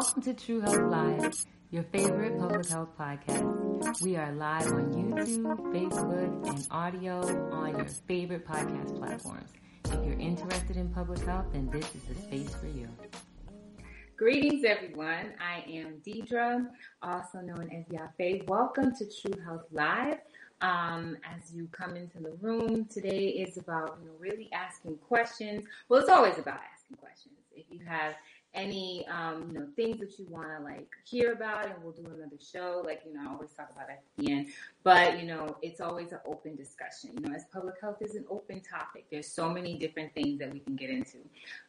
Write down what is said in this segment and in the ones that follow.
Welcome to True Health Live, your favorite public health podcast. We are live on YouTube, Facebook, and audio on your favorite podcast platforms. If you're interested in public health, then this is the space for you. Greetings, everyone. I am Deidre, also known as Yafe. Welcome to True Health Live. Um, as you come into the room today is about you know really asking questions. Well, it's always about asking questions. If you have any um, you know things that you want to like hear about and we'll do another show like you know i always talk about at the end. But you know it's always an open discussion. You know as public health is an open topic there's so many different things that we can get into.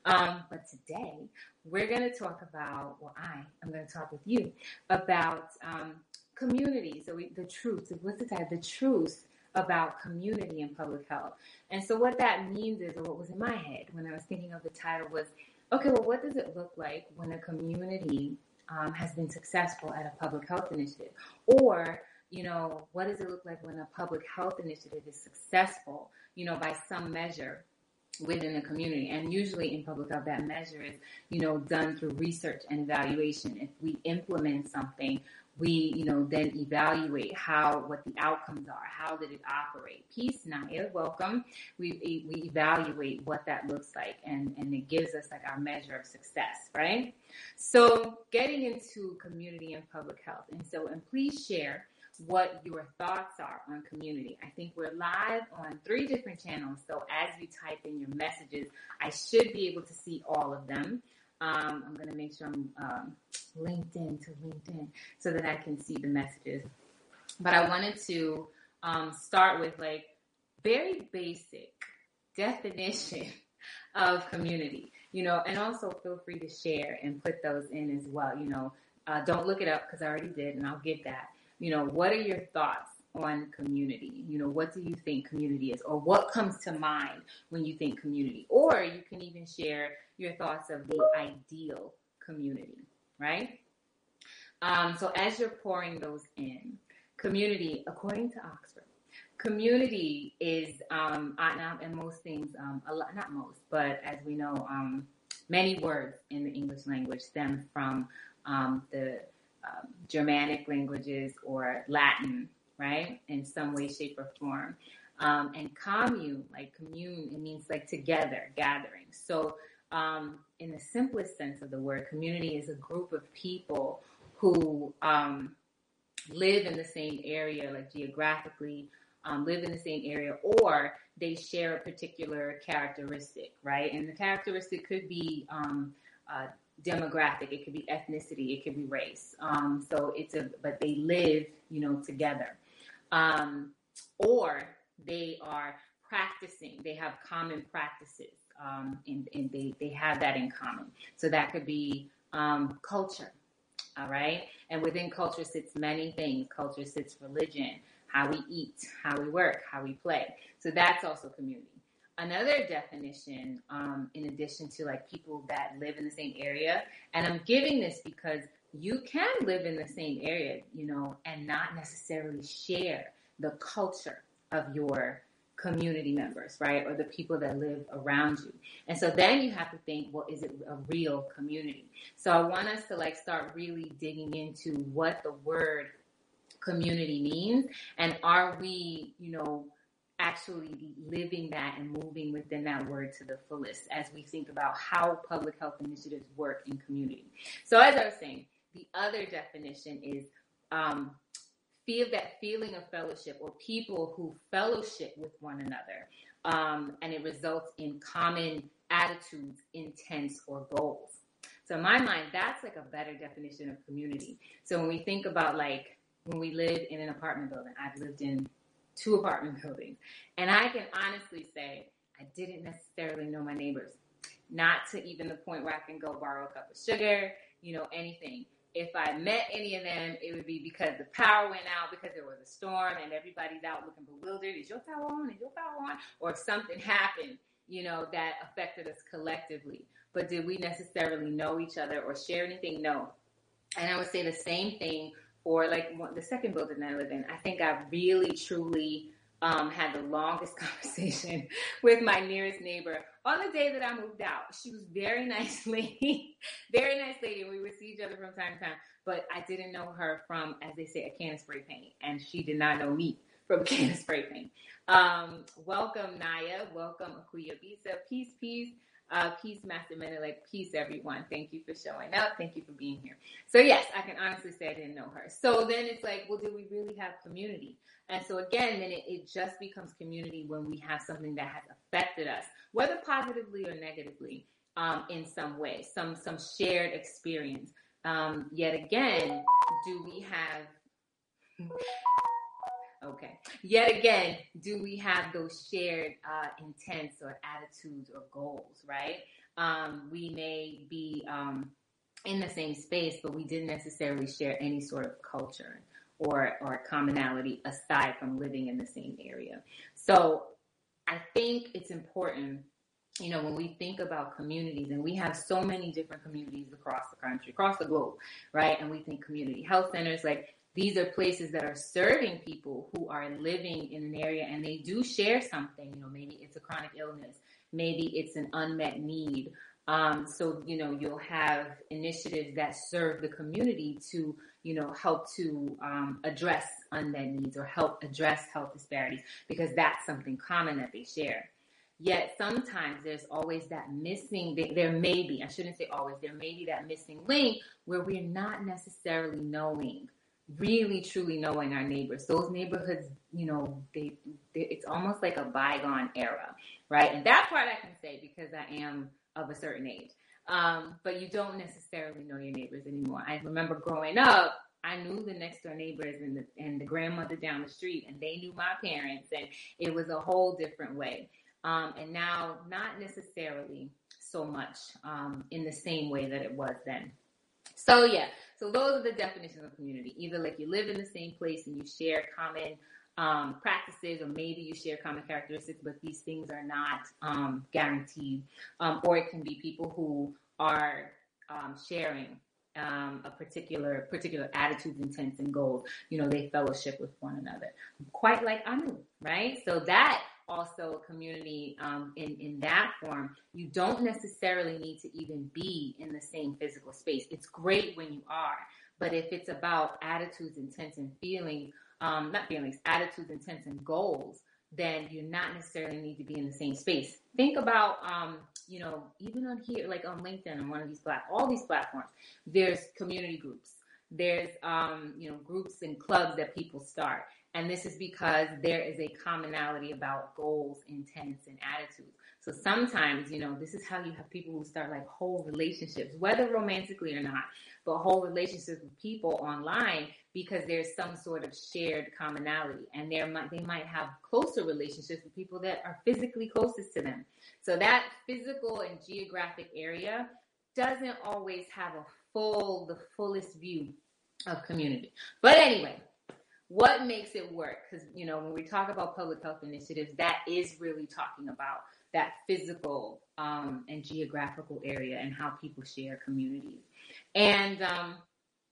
Um, but today we're going to talk about well i am going to talk with you about um, community. So we, the truth what's the title the truth about community and public health. And so what that means is or what was in my head when i was thinking of the title was Okay, well, what does it look like when a community um, has been successful at a public health initiative? Or, you know, what does it look like when a public health initiative is successful, you know, by some measure within the community? And usually in public health, that measure is, you know, done through research and evaluation. If we implement something, we, you know, then evaluate how, what the outcomes are. How did it operate? Peace, Naya, welcome. We, we evaluate what that looks like and, and it gives us like our measure of success, right? So getting into community and public health. And so, and please share what your thoughts are on community. I think we're live on three different channels. So as you type in your messages, I should be able to see all of them. Um, I'm going to make sure I'm um, linked in to LinkedIn so that I can see the messages. But I wanted to um, start with like very basic definition of community, you know, and also feel free to share and put those in as well. You know, uh, don't look it up because I already did, and I'll get that. You know, what are your thoughts on community? You know, what do you think community is, or what comes to mind when you think community? Or you can even share your thoughts of the ideal community, right? Um, so as you're pouring those in, community, according to Oxford, community is, um, and most things, um, a lot, not most, but as we know, um, many words in the English language stem from um, the um, Germanic languages or Latin, right? In some way, shape, or form. Um, and commune, like commune, it means like together, gathering. So um, in the simplest sense of the word, community is a group of people who um, live in the same area, like geographically, um, live in the same area, or they share a particular characteristic, right? And the characteristic could be um, uh, demographic, it could be ethnicity, it could be race. Um, so it's a, but they live, you know, together. Um, or they are practicing, they have common practices um, and, and they, they have that in common. So that could be um, culture, all right? And within culture sits many things. Culture sits religion, how we eat, how we work, how we play. So that's also community. Another definition, um, in addition to like people that live in the same area, and I'm giving this because you can live in the same area, you know, and not necessarily share the culture of your community members, right? Or the people that live around you. And so then you have to think, well, is it a real community? So I want us to like start really digging into what the word community means and are we, you know, actually living that and moving within that word to the fullest as we think about how public health initiatives work in community. So as I was saying, the other definition is um, feel that feeling of fellowship or people who fellowship with one another. Um, and it results in common attitudes, intents, or goals. So in my mind, that's like a better definition of community. So when we think about like when we live in an apartment building, I've lived in two apartment buildings, and I can honestly say I didn't necessarily know my neighbors, not to even the point where I can go borrow a cup of sugar, you know, anything if I met any of them, it would be because the power went out because there was a storm and everybody's out looking bewildered. Is your power on? Is your power on? Or if something happened, you know, that affected us collectively. But did we necessarily know each other or share anything? No. And I would say the same thing for like the second building that I live in. I think I really truly um, had the longest conversation with my nearest neighbor on the day that I moved out. She was very nice lady, very nice lady. We would see each other from time to time, but I didn't know her from, as they say, a can of spray paint, and she did not know me from a can of spray paint. Um, welcome, Naya. Welcome, Akuya Bisa. Peace, peace. Uh, peace, Master Menelik. Peace, everyone. Thank you for showing up. Thank you for being here. So, yes, I can honestly say I didn't know her. So then it's like, well, do we really have community? And so again, then it, it just becomes community when we have something that has affected us, whether positively or negatively, um, in some way, some some shared experience. Um, yet again, do we have Okay. Yet again, do we have those shared uh, intents or attitudes or goals, right? Um, we may be um, in the same space, but we didn't necessarily share any sort of culture or, or commonality aside from living in the same area. So I think it's important you know, when we think about communities, and we have so many different communities across the country, across the globe, right? And we think community health centers, like these are places that are serving people who are living in an area and they do share something. You know, maybe it's a chronic illness, maybe it's an unmet need. Um, so, you know, you'll have initiatives that serve the community to, you know, help to um, address unmet needs or help address health disparities because that's something common that they share. Yet sometimes there's always that missing, there may be, I shouldn't say always, there may be that missing link where we're not necessarily knowing really truly knowing our neighbors. Those neighborhoods, you know, they, they, it's almost like a bygone era, right? And that part I can say because I am of a certain age. Um, but you don't necessarily know your neighbors anymore. I remember growing up, I knew the next door neighbors and the, and the grandmother down the street, and they knew my parents, and it was a whole different way. Um, and now, not necessarily so much um, in the same way that it was then. So yeah, so those are the definitions of community. Either like you live in the same place and you share common um, practices, or maybe you share common characteristics, but these things are not um, guaranteed. Um, or it can be people who are um, sharing um, a particular particular attitudes, intents, and goals. You know, they fellowship with one another, quite like Anu, right? So that also a community um, in in that form. You don't necessarily need to even be in the same physical space. It's great when you are, but if it's about attitudes, intents, and feelings, um, not feelings, attitudes, intents, and goals, then you not necessarily need to be in the same space. Think about, um, you know, even on here, like on LinkedIn, on one of these plat, all these platforms, there's community groups. There's, um, you know, groups and clubs that people start. And this is because there is a commonality about goals, intents, and attitudes. So sometimes, you know, this is how you have people who start like whole relationships, whether romantically or not, but whole relationships with people online because there's some sort of shared commonality and there might, they might have closer relationships with people that are physically closest to them. So that physical and geographic area doesn't always have a full, the fullest view of community. But anyway, what makes it work? Because, you know, when we talk about public health initiatives, that is really talking about that physical um, and geographical area and how people share communities. And, um,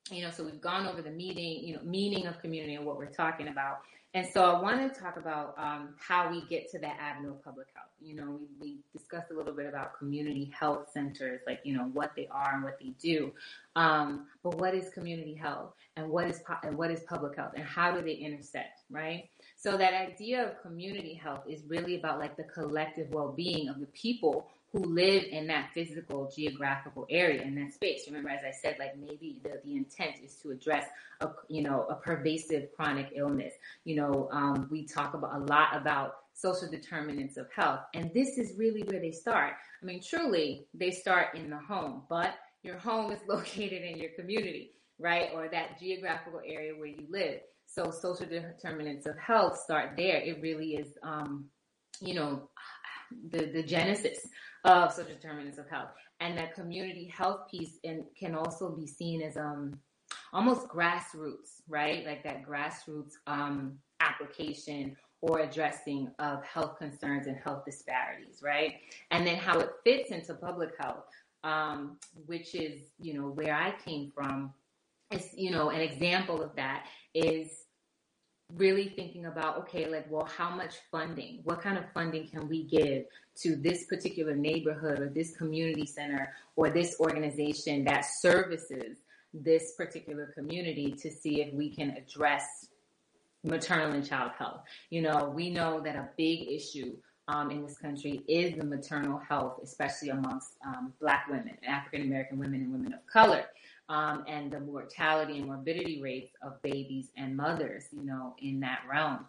you know, so we've gone over the meaning, you know, meaning of community and what we're talking about. And so I want to talk about um, how we get to that avenue of public health. You know, we, we discussed a little bit about community health centers, like, you know, what they are and what they do. Um, but what is community health and what is, and what is public health and how do they intersect, right? So that idea of community health is really about like the collective well-being of the people who live in that physical geographical area in that space. Remember, as I said, like maybe the, the intent is to address a, you know, a pervasive chronic illness. You know, um, we talk about a lot about social determinants of health. And this is really where they start. I mean, truly, they start in the home, but your home is located in your community, right? Or that geographical area where you live. So social determinants of health start there. It really is, um, you know, the, the genesis of social determinants of health. And that community health piece and can also be seen as um almost grassroots, right? Like that grassroots um application or addressing of health concerns and health disparities, right? And then how it fits into public health, um, which is, you know, where I came from. Is, you know, an example of that is really thinking about okay like well how much funding what kind of funding can we give to this particular neighborhood or this community center or this organization that services this particular community to see if we can address maternal and child health? You know we know that a big issue um, in this country is the maternal health especially amongst um, black women african american women and women of color um, and the mortality and morbidity rates of babies and mothers, you know, in that realm.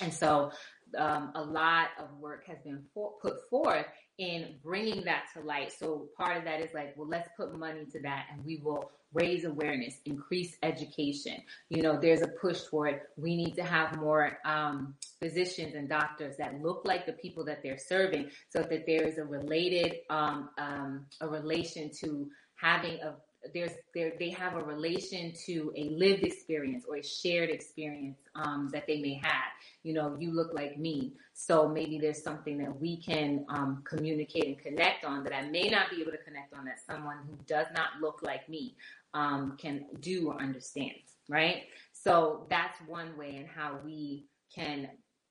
And so um, a lot of work has been for, put forth in bringing that to light. So part of that is like, well, let's put money to that and we will raise awareness, increase education. You know, there's a push for it. We need to have more um, physicians and doctors that look like the people that they're serving so that there is a related, um, um a relation to having a there's there they have a relation to a lived experience or a shared experience um, that they may have. You know, you look like me, so maybe there's something that we can um, communicate and connect on that I may not be able to connect on that someone who does not look like me um, can do or understand. Right. So that's one way in how we can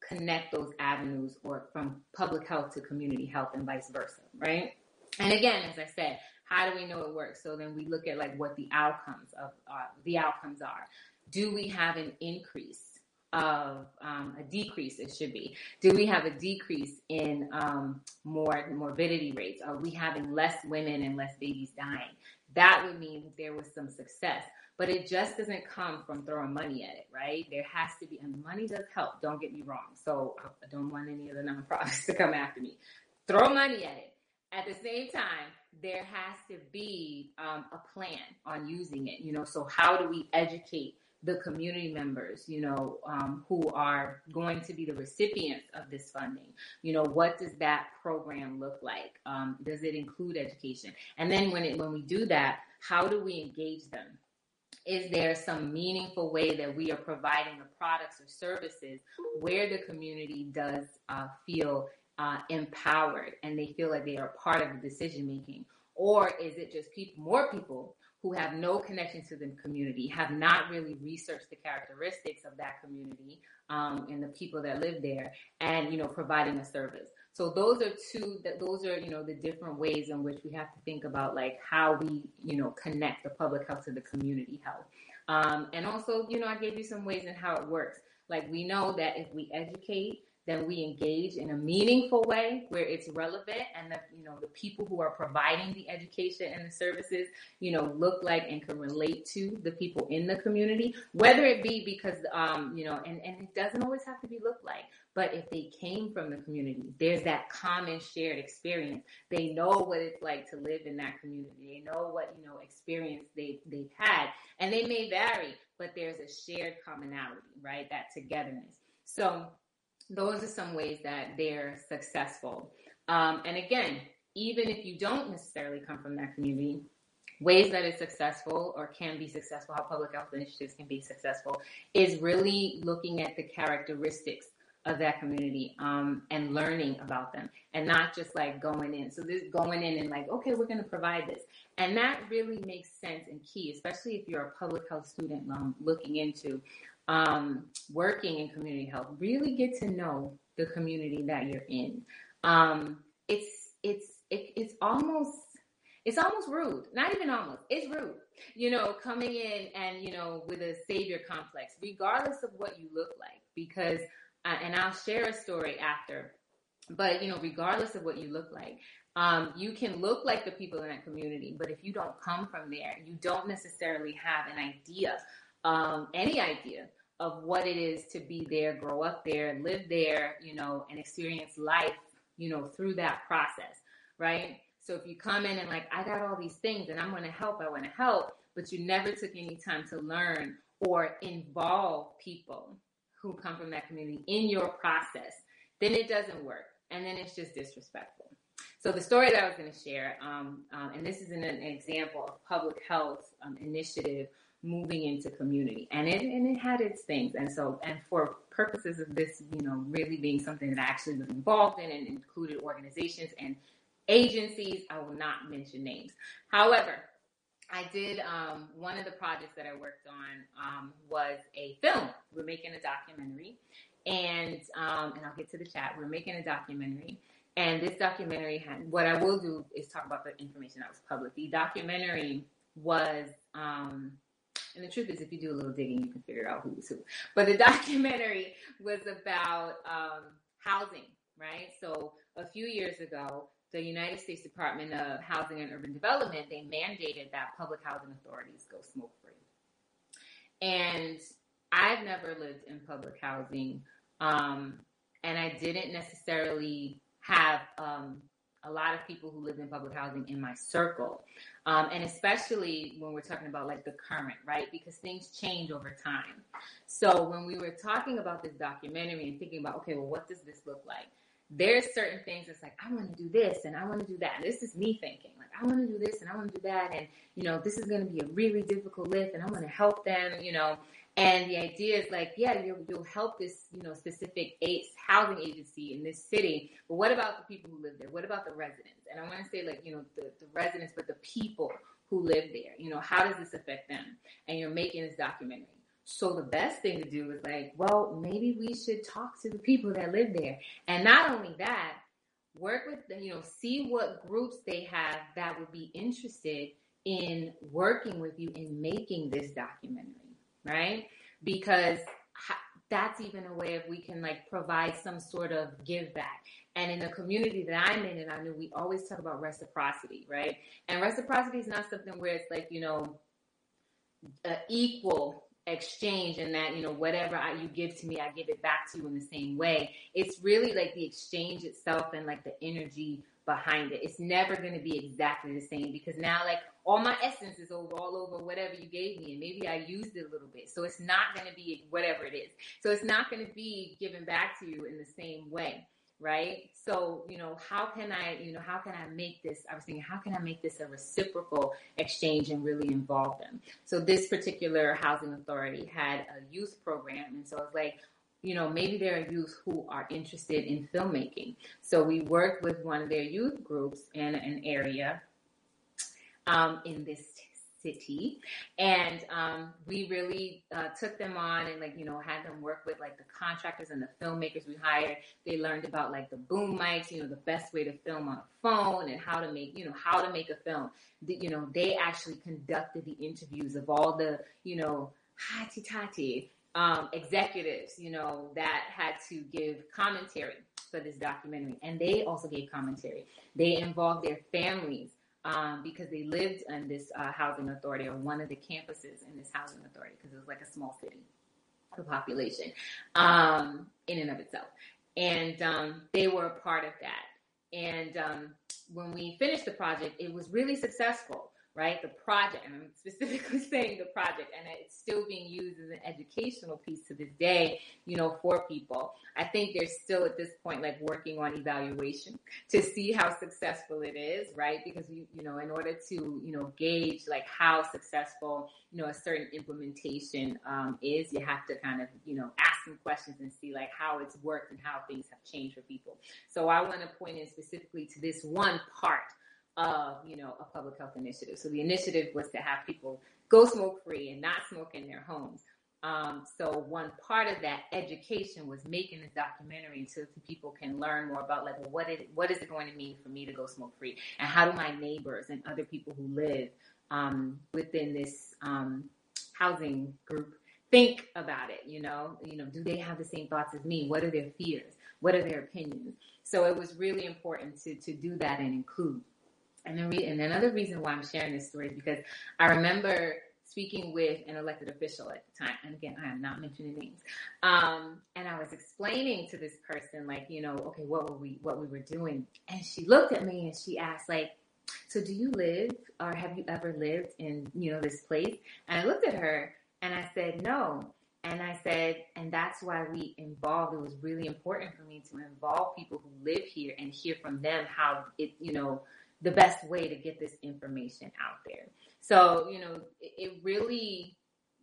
connect those avenues or from public health to community health and vice versa. Right. And again, as I said, how do we know it works? So then we look at like what the outcomes of uh, the outcomes are. Do we have an increase of um, a decrease? It should be. Do we have a decrease in um, more morbidity rates? Are we having less women and less babies dying? That would mean there was some success. But it just doesn't come from throwing money at it, right? There has to be, and money does help. Don't get me wrong. So I don't want any of the nonprofits to come after me. Throw money at it. At the same time, there has to be um, a plan on using it. You know, so how do we educate the community members, you know, um, who are going to be the recipients of this funding. You know, what does that program look like? Um, does it include education? And then when it when we do that, how do we engage them? Is there some meaningful way that we are providing the products or services where the community does uh, feel uh, empowered and they feel like they are part of the decision making? Or is it just people, more people who have no connection to the community, have not really researched the characteristics of that community um, and the people that live there, and you know, providing a service. So those are two. That those are you know the different ways in which we have to think about like how we you know connect the public health to the community health. Um, and also, you know, I gave you some ways in how it works. Like we know that if we educate then we engage in a meaningful way where it's relevant and the you know the people who are providing the education and the services you know look like and can relate to the people in the community whether it be because um you know and and it doesn't always have to be look like but if they came from the community there's that common shared experience. They know what it's like to live in that community. They know what you know experience they they've had. And they may vary but there's a shared commonality right that togetherness. So those are some ways that they're successful. Um, and again, even if you don't necessarily come from that community, ways that it's successful or can be successful, how public health initiatives can be successful, is really looking at the characteristics of that community um, and learning about them and not just like going in. So this going in and like, okay, we're going to provide this. And that really makes sense and key, especially if you're a public health student um, looking into um, working in community health, really get to know the community that you're in. Um, it's it's it, it's almost it's almost rude. Not even almost. It's rude. You know, coming in and you know with a savior complex, regardless of what you look like, because uh, and I'll share a story after. But you know, regardless of what you look like, um, you can look like the people in that community, but if you don't come from there, you don't necessarily have an idea um, any idea of what it is to be there, grow up there, live there, you know, and experience life, you know, through that process, right? So if you come in and like, I got all these things and I'm going to help, I want to help, but you never took any time to learn or involve people who come from that community in your process, then it doesn't work. And then it's just disrespectful. So the story that I was going to share, um, um, and this is an, an, example of public health um, initiative moving into community and it and it had its things and so and for purposes of this you know really being something that I actually was involved in and included organizations and agencies I will not mention names however I did um, one of the projects that I worked on um, was a film. We're making a documentary, and um, and I'll get to the chat. We're making a documentary, and this documentary had what I will do is talk about the information that was public. The documentary was, um, and the truth is, if you do a little digging, you can figure out who's who. But the documentary was about um, housing, right? So a few years ago, the United States Department of Housing and Urban Development, they mandated that public housing authorities go smoke free. And I've never lived in public housing, um, and I didn't necessarily have um, a lot of people who live in public housing in my circle. Um, and especially when we're talking about like the current, right? Because things change over time. So when we were talking about this documentary and thinking about, okay, well, what does this look like? there's certain things that's like, I want to do this and I want to do that. This is me thinking, like, I want to do this and I want to do that. And, you know, this is going to be a really difficult lift and I want to help them, you know. And the idea is like, yeah, you'll, you'll help this, you know, specific housing agency in this city. But what about the people who live there? What about the residents? And I want to say, like, you know, the, the residents, but the people who live there. You know, how does this affect them? And you're making this documentary. So the best thing to do is like, well, maybe we should talk to the people that live there. And not only that, work with them, you know, see what groups they have that would be interested in working with you in making this documentary, right? Because that's even a way if we can like provide some sort of give back. And in the community that I'm in, and I know we always talk about reciprocity, right? And reciprocity is not something where it's like, you know, equal exchange and that you know whatever I, you give to me i give it back to you in the same way it's really like the exchange itself and like the energy behind it it's never going to be exactly the same because now like all my essence is over all over whatever you gave me and maybe i used it a little bit so it's not going to be whatever it is so it's not going to be given back to you in the same way right? So, you know, how can I, you know, how can I make this? I was thinking, how can I make this a reciprocal exchange and really involve them? So, this particular housing authority had a youth program, and so I was like, you know, maybe there are youth who are interested in filmmaking. So, we worked with one of their youth groups in an area um, in this city. And um, we really uh, took them on and like you know had them work with like the contractors and the filmmakers we hired. They learned about like the boom mics you know the best way to film on a phone and how to make you know how to make a film. The, you know they actually conducted the interviews of all the you know hati tati um, executives you know that had to give commentary for this documentary. And they also gave commentary. They involved their families um, because they lived in this uh, housing authority or one of the campuses in this housing authority because it was like a small city, the population um, in and of itself. And um, they were a part of that. And um, when we finished the project, it was really successful right? The project, and I'm specifically saying the project, and it's still being used as an educational piece to this day, you know, for people. I think they're still at this point like working on evaluation to see how successful it is, right? Because you, you know, in order to, you know, gauge like how successful, you know, a certain implementation um, is, you have to kind of, you know, ask some questions and see like how it's worked and how things have changed for people. So I want to point in specifically to this one part of, you know, a public health initiative. So the initiative was to have people go smoke free and not smoke in their homes. Um, so one part of that education was making this documentary so people can learn more about like, well, what is, what is it going to mean for me to go smoke free? And how do my neighbors and other people who live um, within this um, housing group think about it? You know, you know, do they have the same thoughts as me? What are their fears? What are their opinions? So it was really important to, to do that and include and, the re- and another reason why I'm sharing this story is because I remember speaking with an elected official at the time. And again, I am not mentioning names. Um, and I was explaining to this person, like, you know, okay, what were we, what we were doing. And she looked at me and she asked, like, so do you live or have you ever lived in, you know, this place? And I looked at her and I said, no. And I said, and that's why we involved. It was really important for me to involve people who live here and hear from them how it, you know, the best way to get this information out there. So, you know, it, it really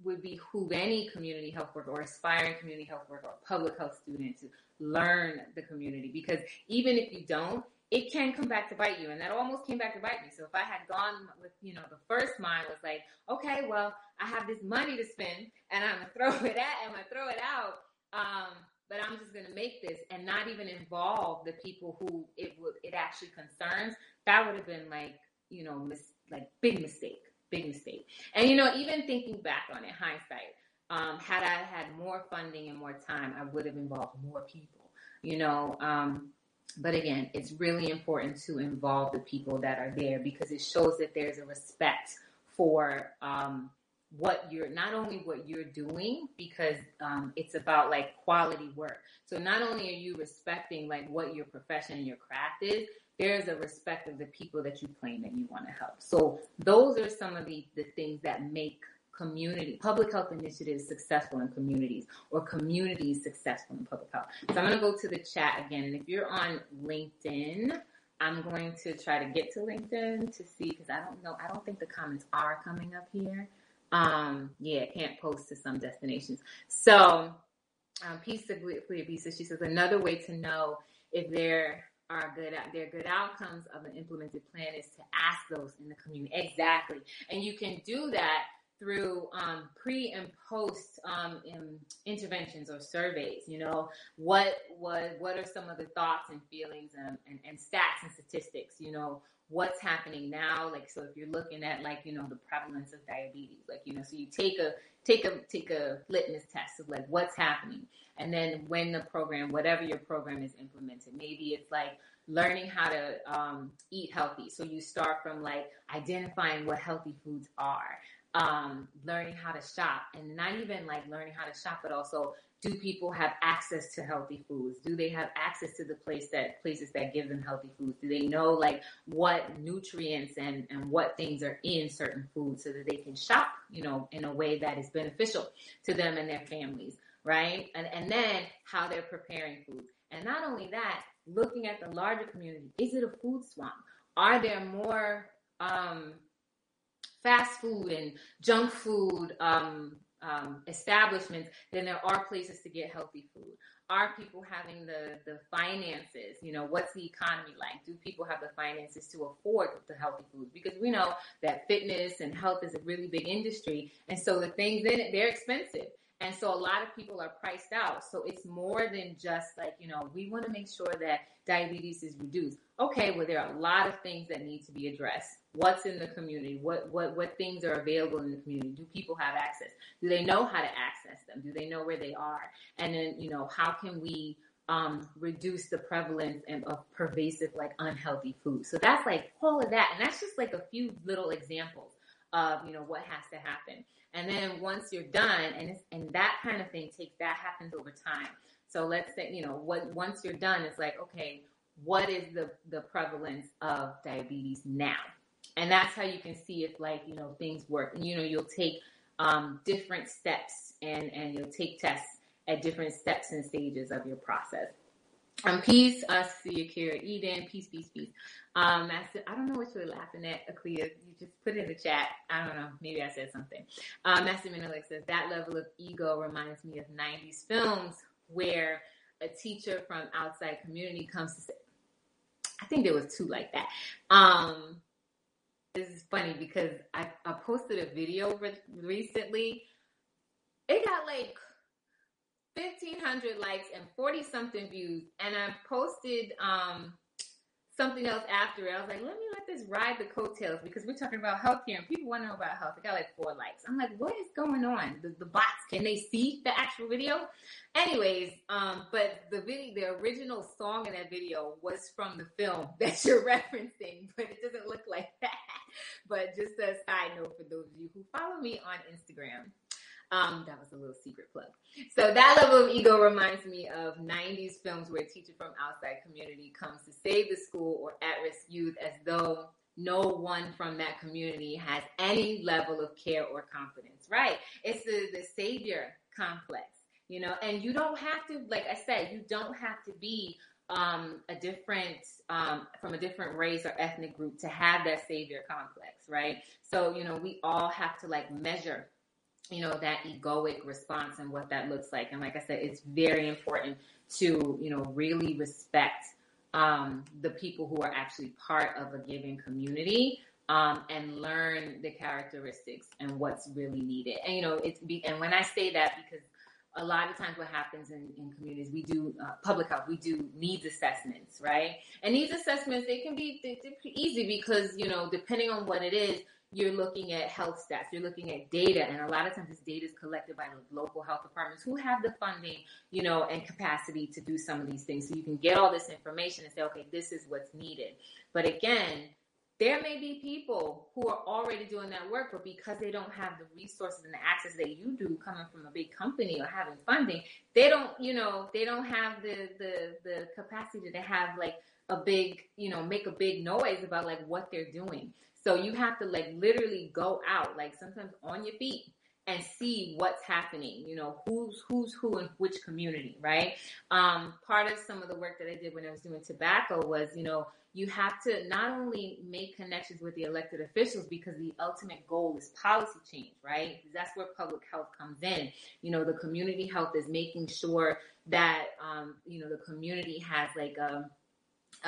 would behoove any community health worker or aspiring community health worker or public health student to learn the community because even if you don't, it can come back to bite you. And that almost came back to bite me. So if I had gone with, you know, the first mind was like, okay, well, I have this money to spend and I'm gonna throw it at, I'm gonna throw it out. Um, but I'm just gonna make this and not even involve the people who it would it actually concerns. That would have been like, you know, mis- like big mistake, big mistake. And you know, even thinking back on it, hindsight, um, had I had more funding and more time, I would have involved more people. You know, um, but again, it's really important to involve the people that are there because it shows that there's a respect for um, what you're not only what you're doing because um, it's about like quality work. So not only are you respecting like what your profession and your craft is, there's a respect of the people that you claim that you want to help. So those are some of the, the things that make community, public health initiatives successful in communities or communities successful in public health. So I'm going to go to the chat again. And if you're on LinkedIn, I'm going to try to get to LinkedIn to see because I don't know. I don't think the comments are coming up here. Um, yeah, can't post to some destinations. So, um, Peace to she says another way to know if there are good there are good outcomes of an implemented plan is to ask those in the community. Exactly, and you can do that through um, pre and post um, in interventions or surveys. You know, what what what are some of the thoughts and feelings and, and, and stats and statistics? You know, what's happening now? Like, so if you're looking at like you know the prevalence of diabetes, like you know, so you take a take a take a litmus test of like what's happening, and then when the program, whatever your program is implemented, maybe it's like learning how to um, eat healthy. So you start from like identifying what healthy foods are um, learning how to shop and not even like learning how to shop, but also do people have access to healthy foods? Do they have access to the place that places that give them healthy foods? Do they know like what nutrients and, and what things are in certain foods so that they can shop, you know, in a way that is beneficial to them and their families, right? And, and then how they're preparing foods. And not only that, looking at the larger community, is it a food swamp? Are there more, um, fast food and junk food um, um, establishments then there are places to get healthy food. Are people having the the finances? You know, what's the economy like? Do people have the finances to afford the healthy foods? Because we know that fitness and health is a really big industry, and so the things in it they're expensive. And so a lot of people are priced out. So it's more than just like, you know, we want to make sure that diabetes is reduced. Okay, well, there are a lot of things that need to be addressed. What's in the community? What, what, what things are available in the community? Do people have access? Do they know how to access them? Do they know where they are? And then, you know, how can we um, reduce the prevalence and of pervasive, like unhealthy food? So that's like all of that. And that's just like a few little examples of, you know, what has to happen. And then once you're done, and and that kind of thing takes that happens over time. So let's say you know what once you're done, it's like okay, what is the the prevalence of diabetes now? And that's how you can see if like you know things work. And you know you'll take um, different steps and and you'll take tests at different steps and stages of your process. Um, peace, uh, see Akira Eden, peace, peace, peace. Um, Master, I don't know what you're laughing at, Aklia. You just put it in the chat. I don't know. Maybe I said something. Um, Master Menelik says that level of ego reminds me of 90s films where a teacher from outside community comes to say, I think there was two like that. Um, this is funny because I, I posted a video re- recently. It got like 1500 likes and 40 something views and i posted um something else after it. I was like let me let this ride the coattails because we're talking about healthcare and people want to know about health. I got like four likes. I'm like what is going on? The, the bots can they see the actual video? Anyways um but the video the original song in that video was from the film that you're referencing but it doesn't look like that. But just a side note for those of you who follow me on instagram um, that was a little secret plug. So that level of ego reminds me of 90s films where a teacher from outside community comes to save the school or at-risk youth as though no one from that community has any level of care or confidence, right? It's the, the savior complex, you know, and you don't have to, like I said, you don't have to be um, a different um, from a different race or ethnic group to have that savior complex, right? So you know, we all have to like measure you know, that egoic response and what that looks like. And like I said, it's very important to, you know, really respect um, the people who are actually part of a given community um, and learn the characteristics and what's really needed. And you know, it's be, and when I say that because a lot of times what happens in, in communities, we do uh, public health, we do needs assessments, right? And needs assessments, they can be they, easy because, you know, depending on what it is, you're looking at health stats, you're looking at data, and a lot of times this data is collected by the local health departments who have the funding, you know, and capacity to do some of these things. So you can get all this information and say, okay, this is what's needed. But again, there may be people who are already doing that work, but because they don't have the resources and the access that you do coming from a big company or having funding, they don't, you know, they don't have the the the capacity to have like a big, you know, make a big noise about like what they're doing. So you have to like literally go out, like sometimes on your feet and see what's happening, you know, who's who's who in which community, right? Um, part of some of the work that I did when I was doing tobacco was, you know, you have to not only make connections with the elected officials because the ultimate goal is policy change, right? That's where public health comes in. You know, the community health is making sure that, um, you know, the community has like a,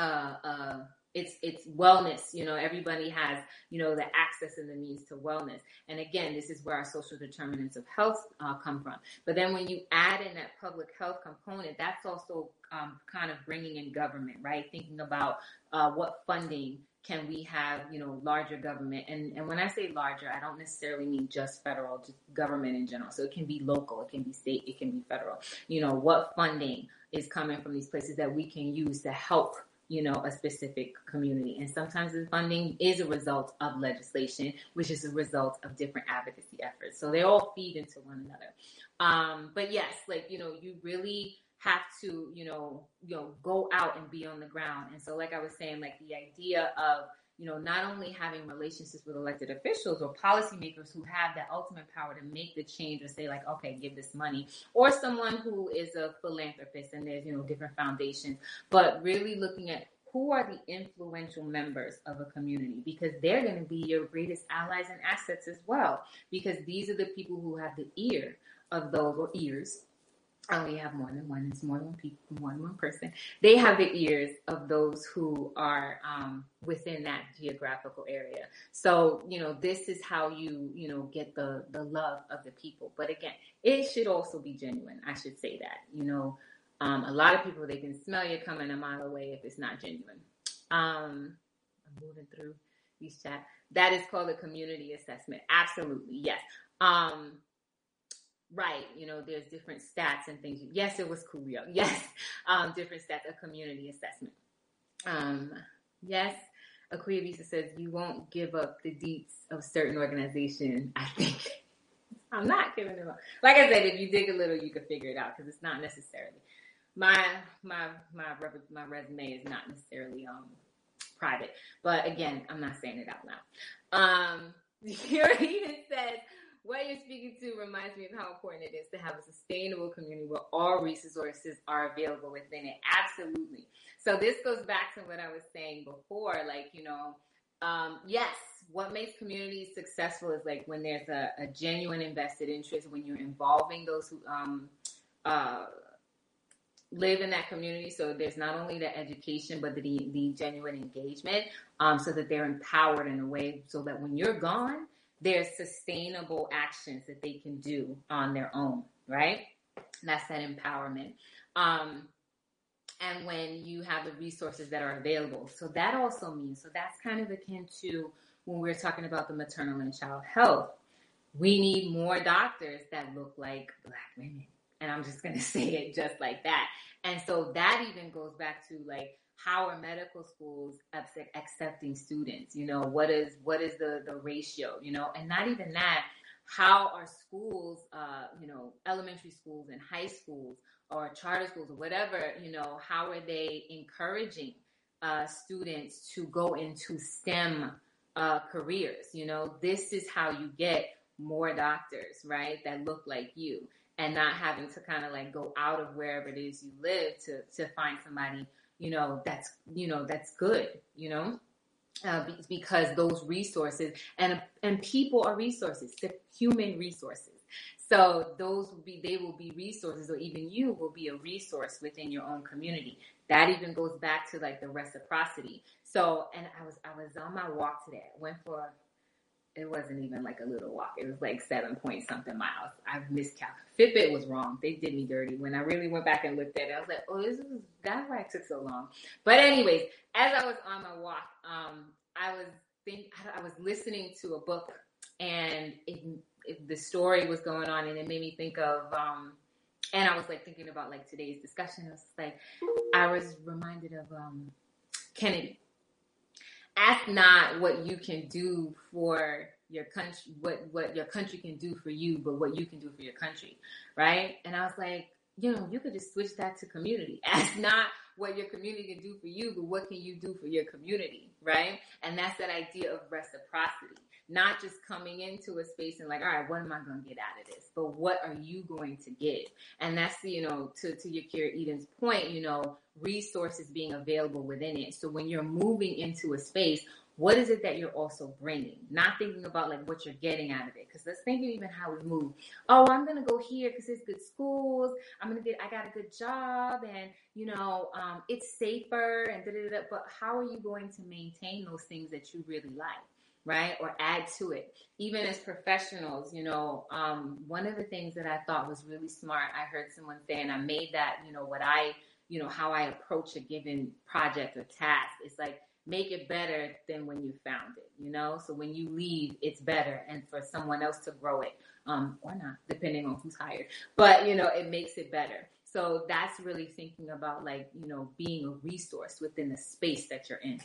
a, a it's it's wellness you know everybody has you know the access and the means to wellness. And again this is where our social determinants of health uh, come from. But then when you add in that public health component that's also um, kind of bringing in government right? Thinking about uh, what funding can we have you know larger government. And and when i say larger i don't necessarily mean just federal just government in general. So it can be local it can be state it can be federal. You know what funding is coming from these places that we can use to help you know, a specific community. And sometimes the funding is a result of legislation, which is a result of different advocacy efforts. So they all feed into one another. Um, but yes, like, you know, you really have to, you know, you know, go out and be on the ground. And so, like I was saying, like the idea of, you know, not only having relationships with elected officials or policymakers who have that ultimate power to make the change or say like, okay, give this money, or someone who is a philanthropist and there's, you know, different foundations, but really looking at who are the influential members of a community because they're going to be your greatest allies and assets as well because these are the people who have the ear of those or ears oh, have more than one. It's more than one people, more than one person. They have the ears of those who are um, within that geographical area. So you know, this is how you you know get the the love of the people. But again, it should also be genuine. I should say that. You know, um, a lot of people they can smell you coming a mile away if it's not genuine. Um, I'm moving through these chat. That is called a community assessment. Absolutely, yes. Um, right, you know, there's different stats and things. Yes, it was Coolio. Yes, um, different stats, a community assessment. Um, yes, Aquia Visa says you won't give up the deets of certain organization. I think I'm not giving them up. Like I said, if you dig a little, you can figure it out because it's not necessarily my my my my resume is not necessarily um private. But again, I'm not saying it out loud. Um, here even says what you're speaking to reminds me of how important it is to have a sustainable community where all resources are available within it. Absolutely. So this goes back to what I was saying before. Like, you know, um, yes, what makes communities successful is like when there's a, a genuine invested interest, when you're involving those who um, uh, live in that community. So there's not only the education, but the, the genuine engagement, um, so that they're empowered in a way so that when you're gone, there's sustainable actions that they can do on their own, right? That's that empowerment. Um, and when you have the resources that are available. So that also means, so that's kind of akin to when we're talking about the maternal and child health. We need more doctors that look like black women. And I'm just going to say it just like that. And so that even goes back to like how are medical schools accepting students? You know, what is what is the the ratio? You know, and not even that. How are schools, uh, you know, elementary schools and high schools or charter schools or whatever, you know, how are they encouraging uh, students to go into STEM uh, careers? You know, this is how you get more doctors, right, that look like you, and not having to kind of like go out of wherever it is you live to to find somebody you know, that's, you know, that's good, you know? uh, because those resources and and people are resources, human resources. So those will be they will be resources, or even you will be a resource within your own community. That even goes back to like the reciprocity. So, and I was I was on my walk today. I went for it wasn't even like a little walk. It was like seven point something miles. I've miscalculated. Fitbit was wrong. They did me dirty. When I really went back and looked at it, I was like, oh, this is that's why it took so long. But anyways, as I was on my walk, um, I was think I was listening to a book, and it, it, the story was going on, and it made me think of. Um, and I was like thinking about like today's discussion. I was like, I was reminded of um, Kennedy ask not what you can do for your country, what what your country can do for you, but what you can do for your country, right? And I was like, you know, you could just switch that to community. Ask not what your community can do for you, but what can you do for your community, right? And that's that idea of reciprocity not just coming into a space and like, all right, what am I going to get out of this? But what are you going to give? And that's, you know, to, to Yakira Eden's point, you know, resources being available within it. So when you're moving into a space, what is it that you're also bringing? Not thinking about like what you're getting out of it. Cause let's think of even how we move. Oh, I'm going to go here because it's good schools. I'm going to get, I got a good job and, you know, um, it's safer and da da da. But how are you going to maintain those things that you really like? Right? Or add to it. Even as professionals, you know, um, one of the things that I thought was really smart, I heard someone say, and I made that, you know, what I, you know, how I approach a given project or task. It's like, make it better than when you found it, you know? So when you leave, it's better and for someone else to grow it, um, or not, depending on who's hired. But, you know, it makes it better. So that's really thinking about like, you know, being a resource within the space that you're in.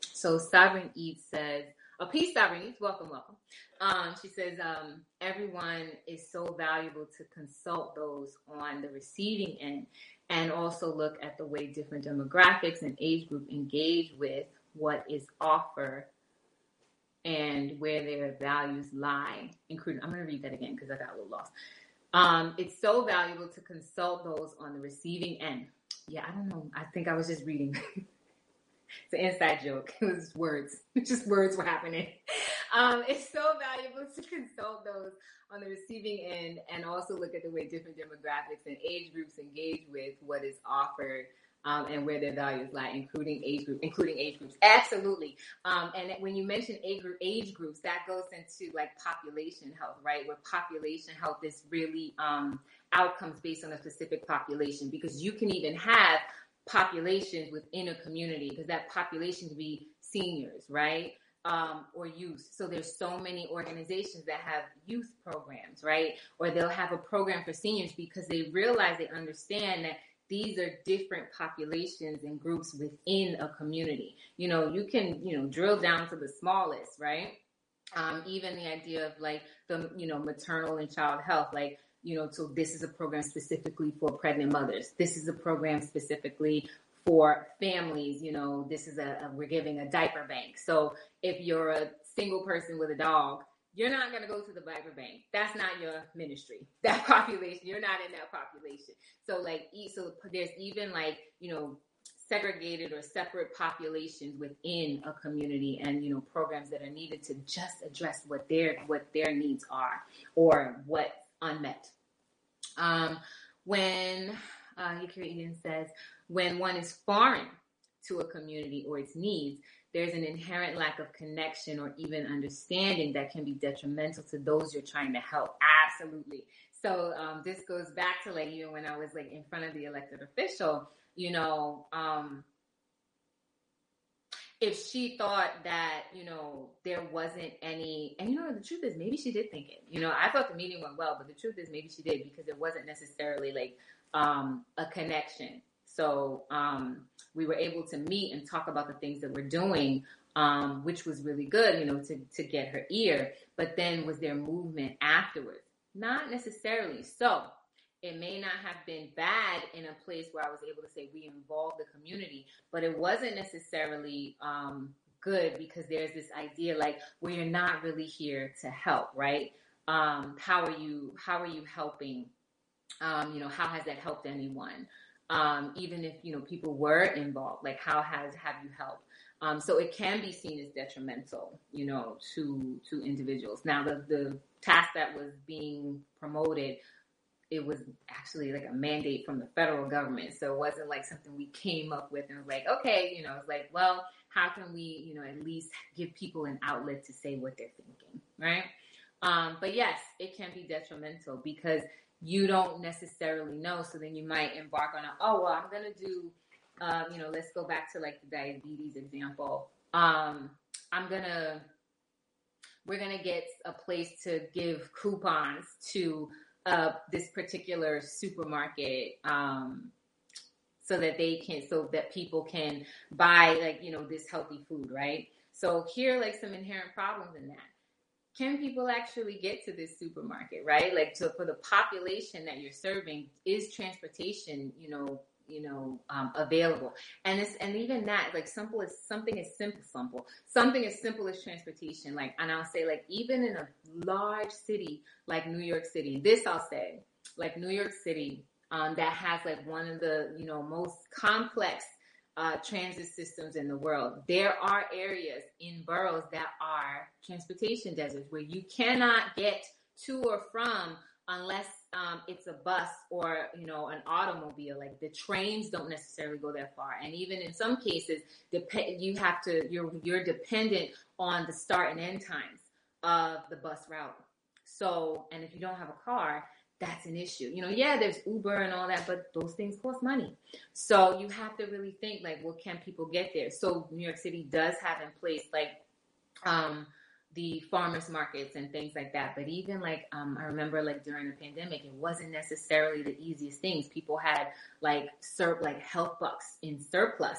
So Sovereign Eve says, a peace sovereign. Welcome, welcome. Um, she says um, everyone is so valuable to consult those on the receiving end and also look at the way different demographics and age group engage with what is offered and where their values lie, including, I'm going to read that again because I got a little lost. Um, it's so valuable to consult those on the receiving end. Yeah, I don't know. I think I was just reading. It's an inside joke. It was words. Just words were happening. Um, it's so valuable to consult those on the receiving end and also look at the way different demographics and age groups engage with what is offered um, and where their values lie, including age group, including age groups. Absolutely. Um, and when you mention age, group, age groups, that goes into like population health, right? Where population health is really um, outcomes based on a specific population, because you can even have populations within a community because that population could be seniors, right? Um, or youth. So there's so many organizations that have youth programs, right? Or they'll have a program for seniors because they realize they understand that these are different populations and groups within a community. You know, you can, you know, drill down to the smallest, right? Um, even the idea of like the, you know, maternal and child health, like you know, so this is a program specifically for pregnant mothers. This is a program specifically for families. You know, this is a, a we're giving a diaper bank. So if you're a single person with a dog, you're not going to go to the diaper bank. That's not your ministry. That population, you're not in that population. So like, so there's even like, you know, segregated or separate populations within a community and you know programs that are needed to just address what their what their needs are or what unmet um, when uh, Eden says, when one is foreign to a community or its needs, there's an inherent lack of connection or even understanding that can be detrimental to those you're trying to help. Absolutely. So um, this goes back to like even when I was like in front of the elected official, you know, um, if she thought that you know there wasn't any and you know the truth is maybe she did think it. You know i thought the meeting went well but the truth is maybe she did because it wasn't necessarily like um, a connection. So um, we were able to meet and talk about the things that we're doing um, which was really good you know to, to get her ear. But then was there movement afterwards? Not necessarily. So it may not have been bad in a place where I was able to say we involved the community, but it wasn't necessarily um, good because there's this idea like well you're not really here to help, right? Um, how are you? How are you helping? Um, you know, how has that helped anyone? Um, even if you know people were involved, like how has have you helped? Um, so it can be seen as detrimental, you know, to to individuals. Now, the the task that was being promoted, it was actually like a mandate from the federal government. So it wasn't like something we came up with and was like, okay, you know, it's like, well, how can we, you know, at least give people an outlet to say what they're thinking, right? Um, but yes, it can be detrimental because you don't necessarily know. So then you might embark on a, oh, well, I'm going to do, um, you know, let's go back to like the diabetes example. Um, I'm going to, we're going to get a place to give coupons to uh, this particular supermarket um, so that they can, so that people can buy like, you know, this healthy food, right? So here like some inherent problems in that can people actually get to this supermarket, right? Like, so for the population that you're serving, is transportation, you know, you know, um, available. And it's, and even that, like simple as something as simple, simple, something as simple as transportation. Like, and I'll say like, even in a large city like New York City, this I'll say, like New York City, um, that has like one of the, you know, most complex uh, transit systems in the world. There are areas in boroughs that are transportation deserts where you cannot get to or from unless um, it's a bus or you know an automobile. Like the trains don't necessarily go that far, and even in some cases, dep- you have to you're you're dependent on the start and end times of the bus route. So, and if you don't have a car, that's an issue. You know, yeah, there's Uber and all that, but those things cost money. So you have to really think like, well, can people get there? So New York City does have in place like um, the farmers markets and things like that. But even like um, I remember like during the pandemic, it wasn't necessarily the easiest things. People had like sur- like health bucks in surplus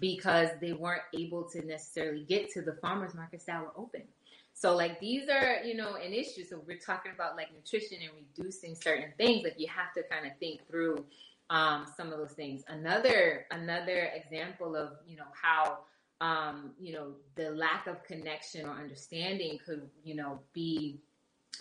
because they weren't able to necessarily get to the farmers markets that were open. So like these are, you know, an issue. So we're talking about like nutrition and reducing certain things. Like you have to kind of think through um, some of those things. Another another example of you know how um, you know the lack of connection or understanding could you know be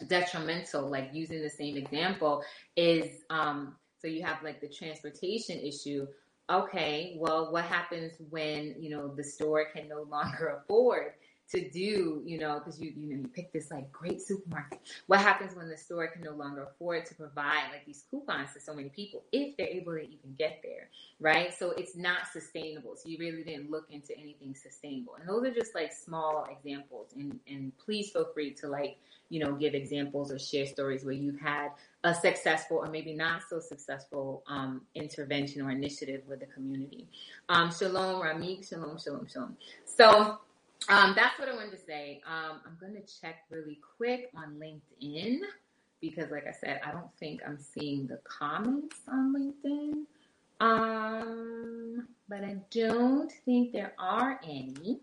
detrimental. Like using the same example is um, so you have like the transportation issue. Okay, well, what happens when you know the store can no longer afford to do, you know, because you you know you pick this like great supermarket. What happens when the store can no longer afford to provide like these coupons to so many people if they're able to even get there, right? So it's not sustainable. So you really didn't look into anything sustainable. And those are just like small examples. And and please feel free to like you know give examples or share stories where you've had a successful or maybe not so successful um, intervention or initiative with the community. Um, shalom, Ramik. Shalom, shalom, shalom. So um, that's what I wanted to say. Um, I'm going to check really quick on LinkedIn because, like I said, I don't think I'm seeing the comments on LinkedIn. Um, but I don't think there are any.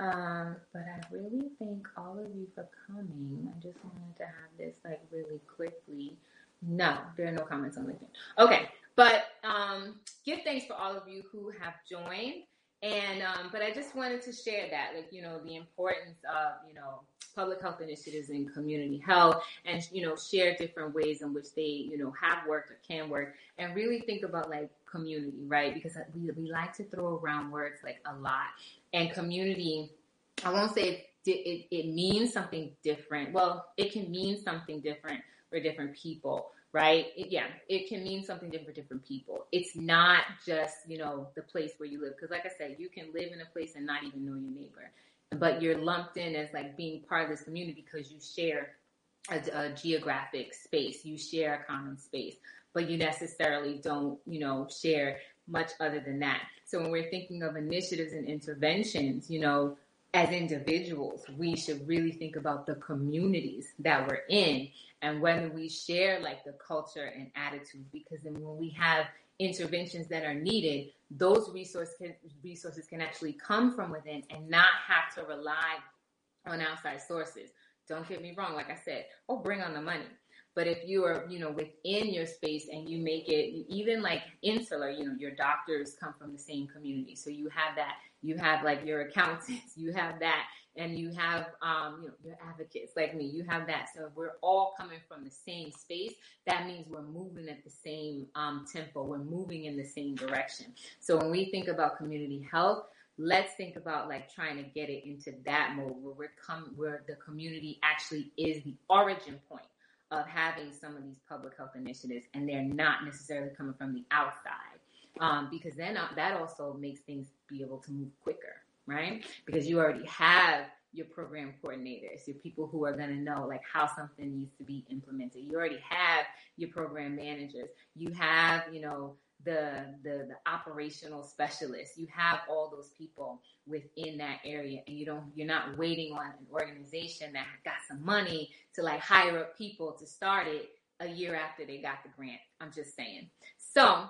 Um, but I really thank all of you for coming. I just wanted to have this like really quickly. No, there are no comments on LinkedIn. Okay, but um, give thanks for all of you who have joined. And um, but I just wanted to share that, like you know, the importance of you know public health initiatives in community health, and you know, share different ways in which they you know have worked or can work, and really think about like community, right? Because we we like to throw around words like a lot, and community. I won't say it, it, it means something different. Well, it can mean something different for different people right? It, yeah, it can mean something different for different people. It's not just, you know, the place where you live. Because, like I said, you can live in a place and not even know your neighbor, but you're lumped in as like being part of this community because you share a, a geographic space, you share a common space, but you necessarily don't, you know, share much other than that. So when we're thinking of initiatives and interventions, you know, as individuals, we should really think about the communities that we're in and when we share like the culture and attitude, because then when we have interventions that are needed, those resources can, resources can actually come from within and not have to rely on outside sources. Don't get me wrong, like I said, oh, bring on the money. But if you are, you know, within your space and you make it even like insular, you know, your doctors come from the same community. So you have that, you have like your accountants, you have that, and you have, um, you know, your advocates like me, you have that. So we're all coming from the same space. That means we're moving at the same um, tempo. We're moving in the same direction. So when we think about community health, let's think about like trying to get it into that mode where we're come where the community actually is the origin point of having some of these public health initiatives and they're not necessarily coming from the outside um, because then uh, that also makes things be able to move quicker right because you already have your program coordinators, your people who are going to know like how something needs to be implemented. You already have your program managers. You have, you know, the, the the operational specialists. You have all those people within that area, and you don't you're not waiting on an organization that got some money to like hire up people to start it a year after they got the grant. I'm just saying. So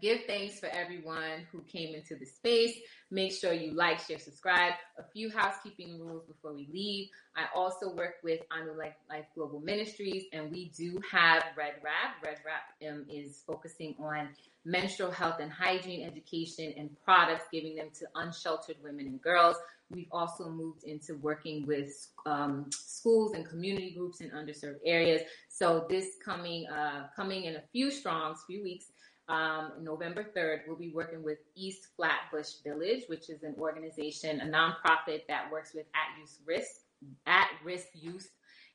give thanks for everyone who came into the space. Make sure you like, share, subscribe. A few housekeeping rules before we leave. I also work with Anu Life, Life Global Ministries, and we do have Red Wrap. Red Wrap um, is focusing on menstrual health and hygiene education and products, giving them to unsheltered women and girls. We've also moved into working with um, schools and community groups in underserved areas. So this coming uh, coming in a few strongs, few weeks um, November 3rd, we'll be working with East Flatbush Village, which is an organization, a nonprofit that works with at use risk, at risk youth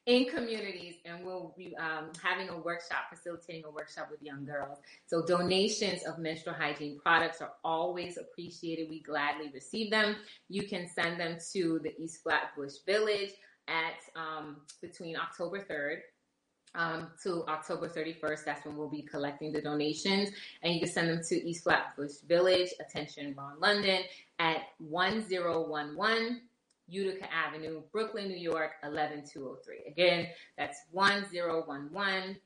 in communities, and we'll be um, having a workshop, facilitating a workshop with young girls. So donations of menstrual hygiene products are always appreciated. We gladly receive them. You can send them to the East Flatbush Village at um, between October 3rd um, to October 31st. That's when we'll be collecting the donations. And you can send them to East Flatbush Village, attention Ron London, at 1011 Utica Avenue, Brooklyn, New York, 11203. Again, that's 1011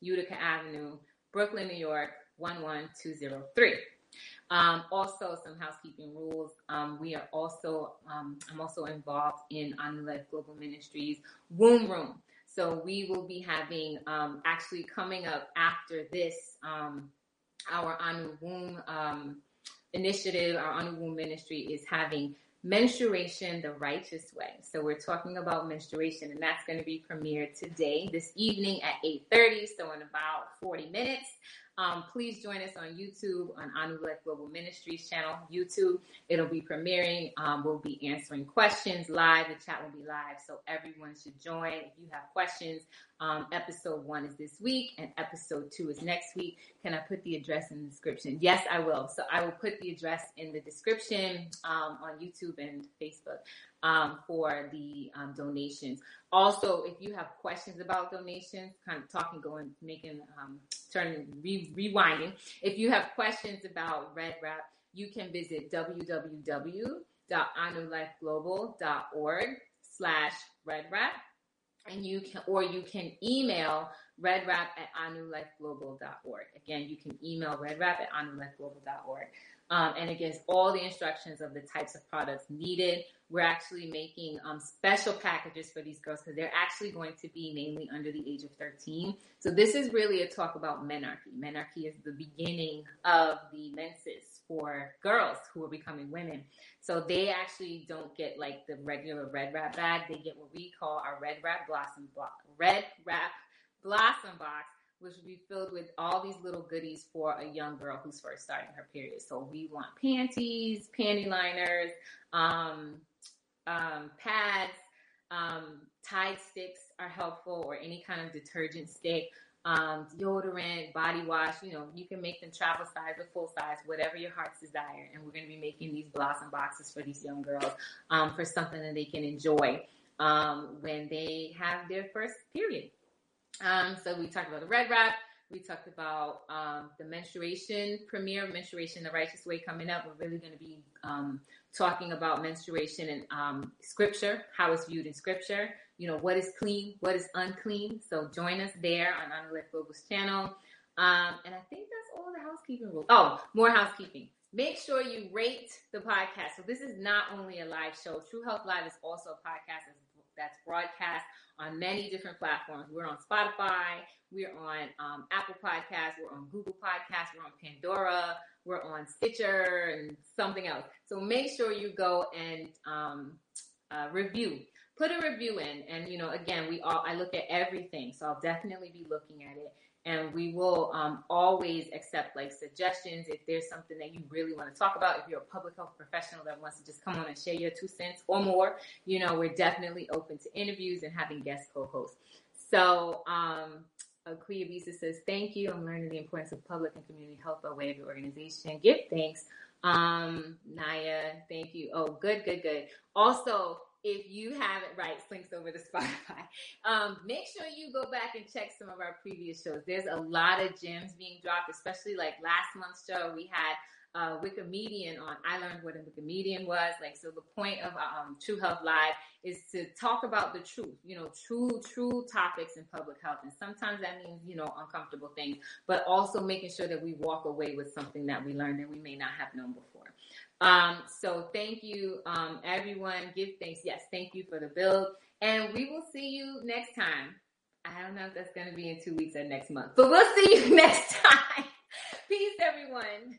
Utica Avenue, Brooklyn, New York, 11203. Um, also, some housekeeping rules. Um, we are also, um, I'm also involved in Life Global Ministries Womb Room. So we will be having um, actually coming up after this um, our Anu Womb um, initiative, our Anu Womb ministry is having menstruation the righteous way. So we're talking about menstruation, and that's going to be premiered today, this evening at 8:30. So in about 40 minutes. Um, please join us on YouTube on Anu Life Global Ministries channel, YouTube. It'll be premiering. Um, we'll be answering questions live. The chat will be live, so everyone should join. If you have questions, um, episode one is this week, and episode two is next week. Can I put the address in the description? Yes, I will. So I will put the address in the description um, on YouTube and Facebook um, for the um, donations. Also, if you have questions about donations, kind of talking, going, making, um, turning, re- rewinding. If you have questions about Red Wrap, you can visit www.anulifeglobal.org slash Red Wrap. And you can, or you can email redwrap at anulifeglobal.org. Again, you can email redwrap at anulifeglobal.org. Um, and it gives all the instructions of the types of products needed. We're actually making um, special packages for these girls because they're actually going to be mainly under the age of 13. So this is really a talk about menarche. Menarche is the beginning of the menses for girls who are becoming women. So they actually don't get like the regular red wrap bag. They get what we call our red wrap blossom block, red wrap blossom box which will be filled with all these little goodies for a young girl who's first starting her period. So we want panties, panty liners, um, um, pads, um, Tide sticks are helpful, or any kind of detergent stick, um, deodorant, body wash. You know, you can make them travel size or full size, whatever your heart's desire. And we're going to be making these blossom boxes for these young girls um, for something that they can enjoy um, when they have their first period. Um, so we talked about the red wrap. We talked about um, the menstruation premiere, menstruation the righteous way coming up. We're really going to be um, talking about menstruation and scripture, how it's viewed in scripture. You know, what is clean, what is unclean. So join us there on Life Global's channel. Um, and I think that's all the housekeeping rules. Oh, more housekeeping. Make sure you rate the podcast. So this is not only a live show. True Health Live is also a podcast that's broadcast on many different platforms. We're on Spotify, we're on um, Apple Podcasts, we're on Google Podcasts, we're on Pandora, we're on Stitcher, and something else. So make sure you go and um, uh, review. Put a review in, and you know, again, we all I look at everything, so I'll definitely be looking at it. and we will um, always accept like suggestions if there's something that you really want to talk about. If you're a public health professional that wants to just come on and share your two cents or more, you know, we're definitely open to interviews and having guest co-hosts. So, um, Akuya Bisa says, Thank you. I'm learning the importance of public and community health by way of your organization. Give thanks. Um, Naya, thank you. Oh, good, good, good. Also, if you haven't, right, links over to Spotify. Um, make sure you go back and check some of our previous shows. There's a lot of gems being dropped, especially like last month's show. We had uh, Wikimedian on. I learned what a Wikimedian was. Like, so the point of um, True Health Live is to talk about the truth, you know, true, true topics in public health. And sometimes that means, you know, uncomfortable things, but also making sure that we walk away with something that we learned and we may not have known before. Um, so thank you, um, everyone. Give thanks. Yes, thank you for the build. And we will see you next time. I don't know if that's going to be in two weeks or next month, but we'll see you next time. Peace, everyone.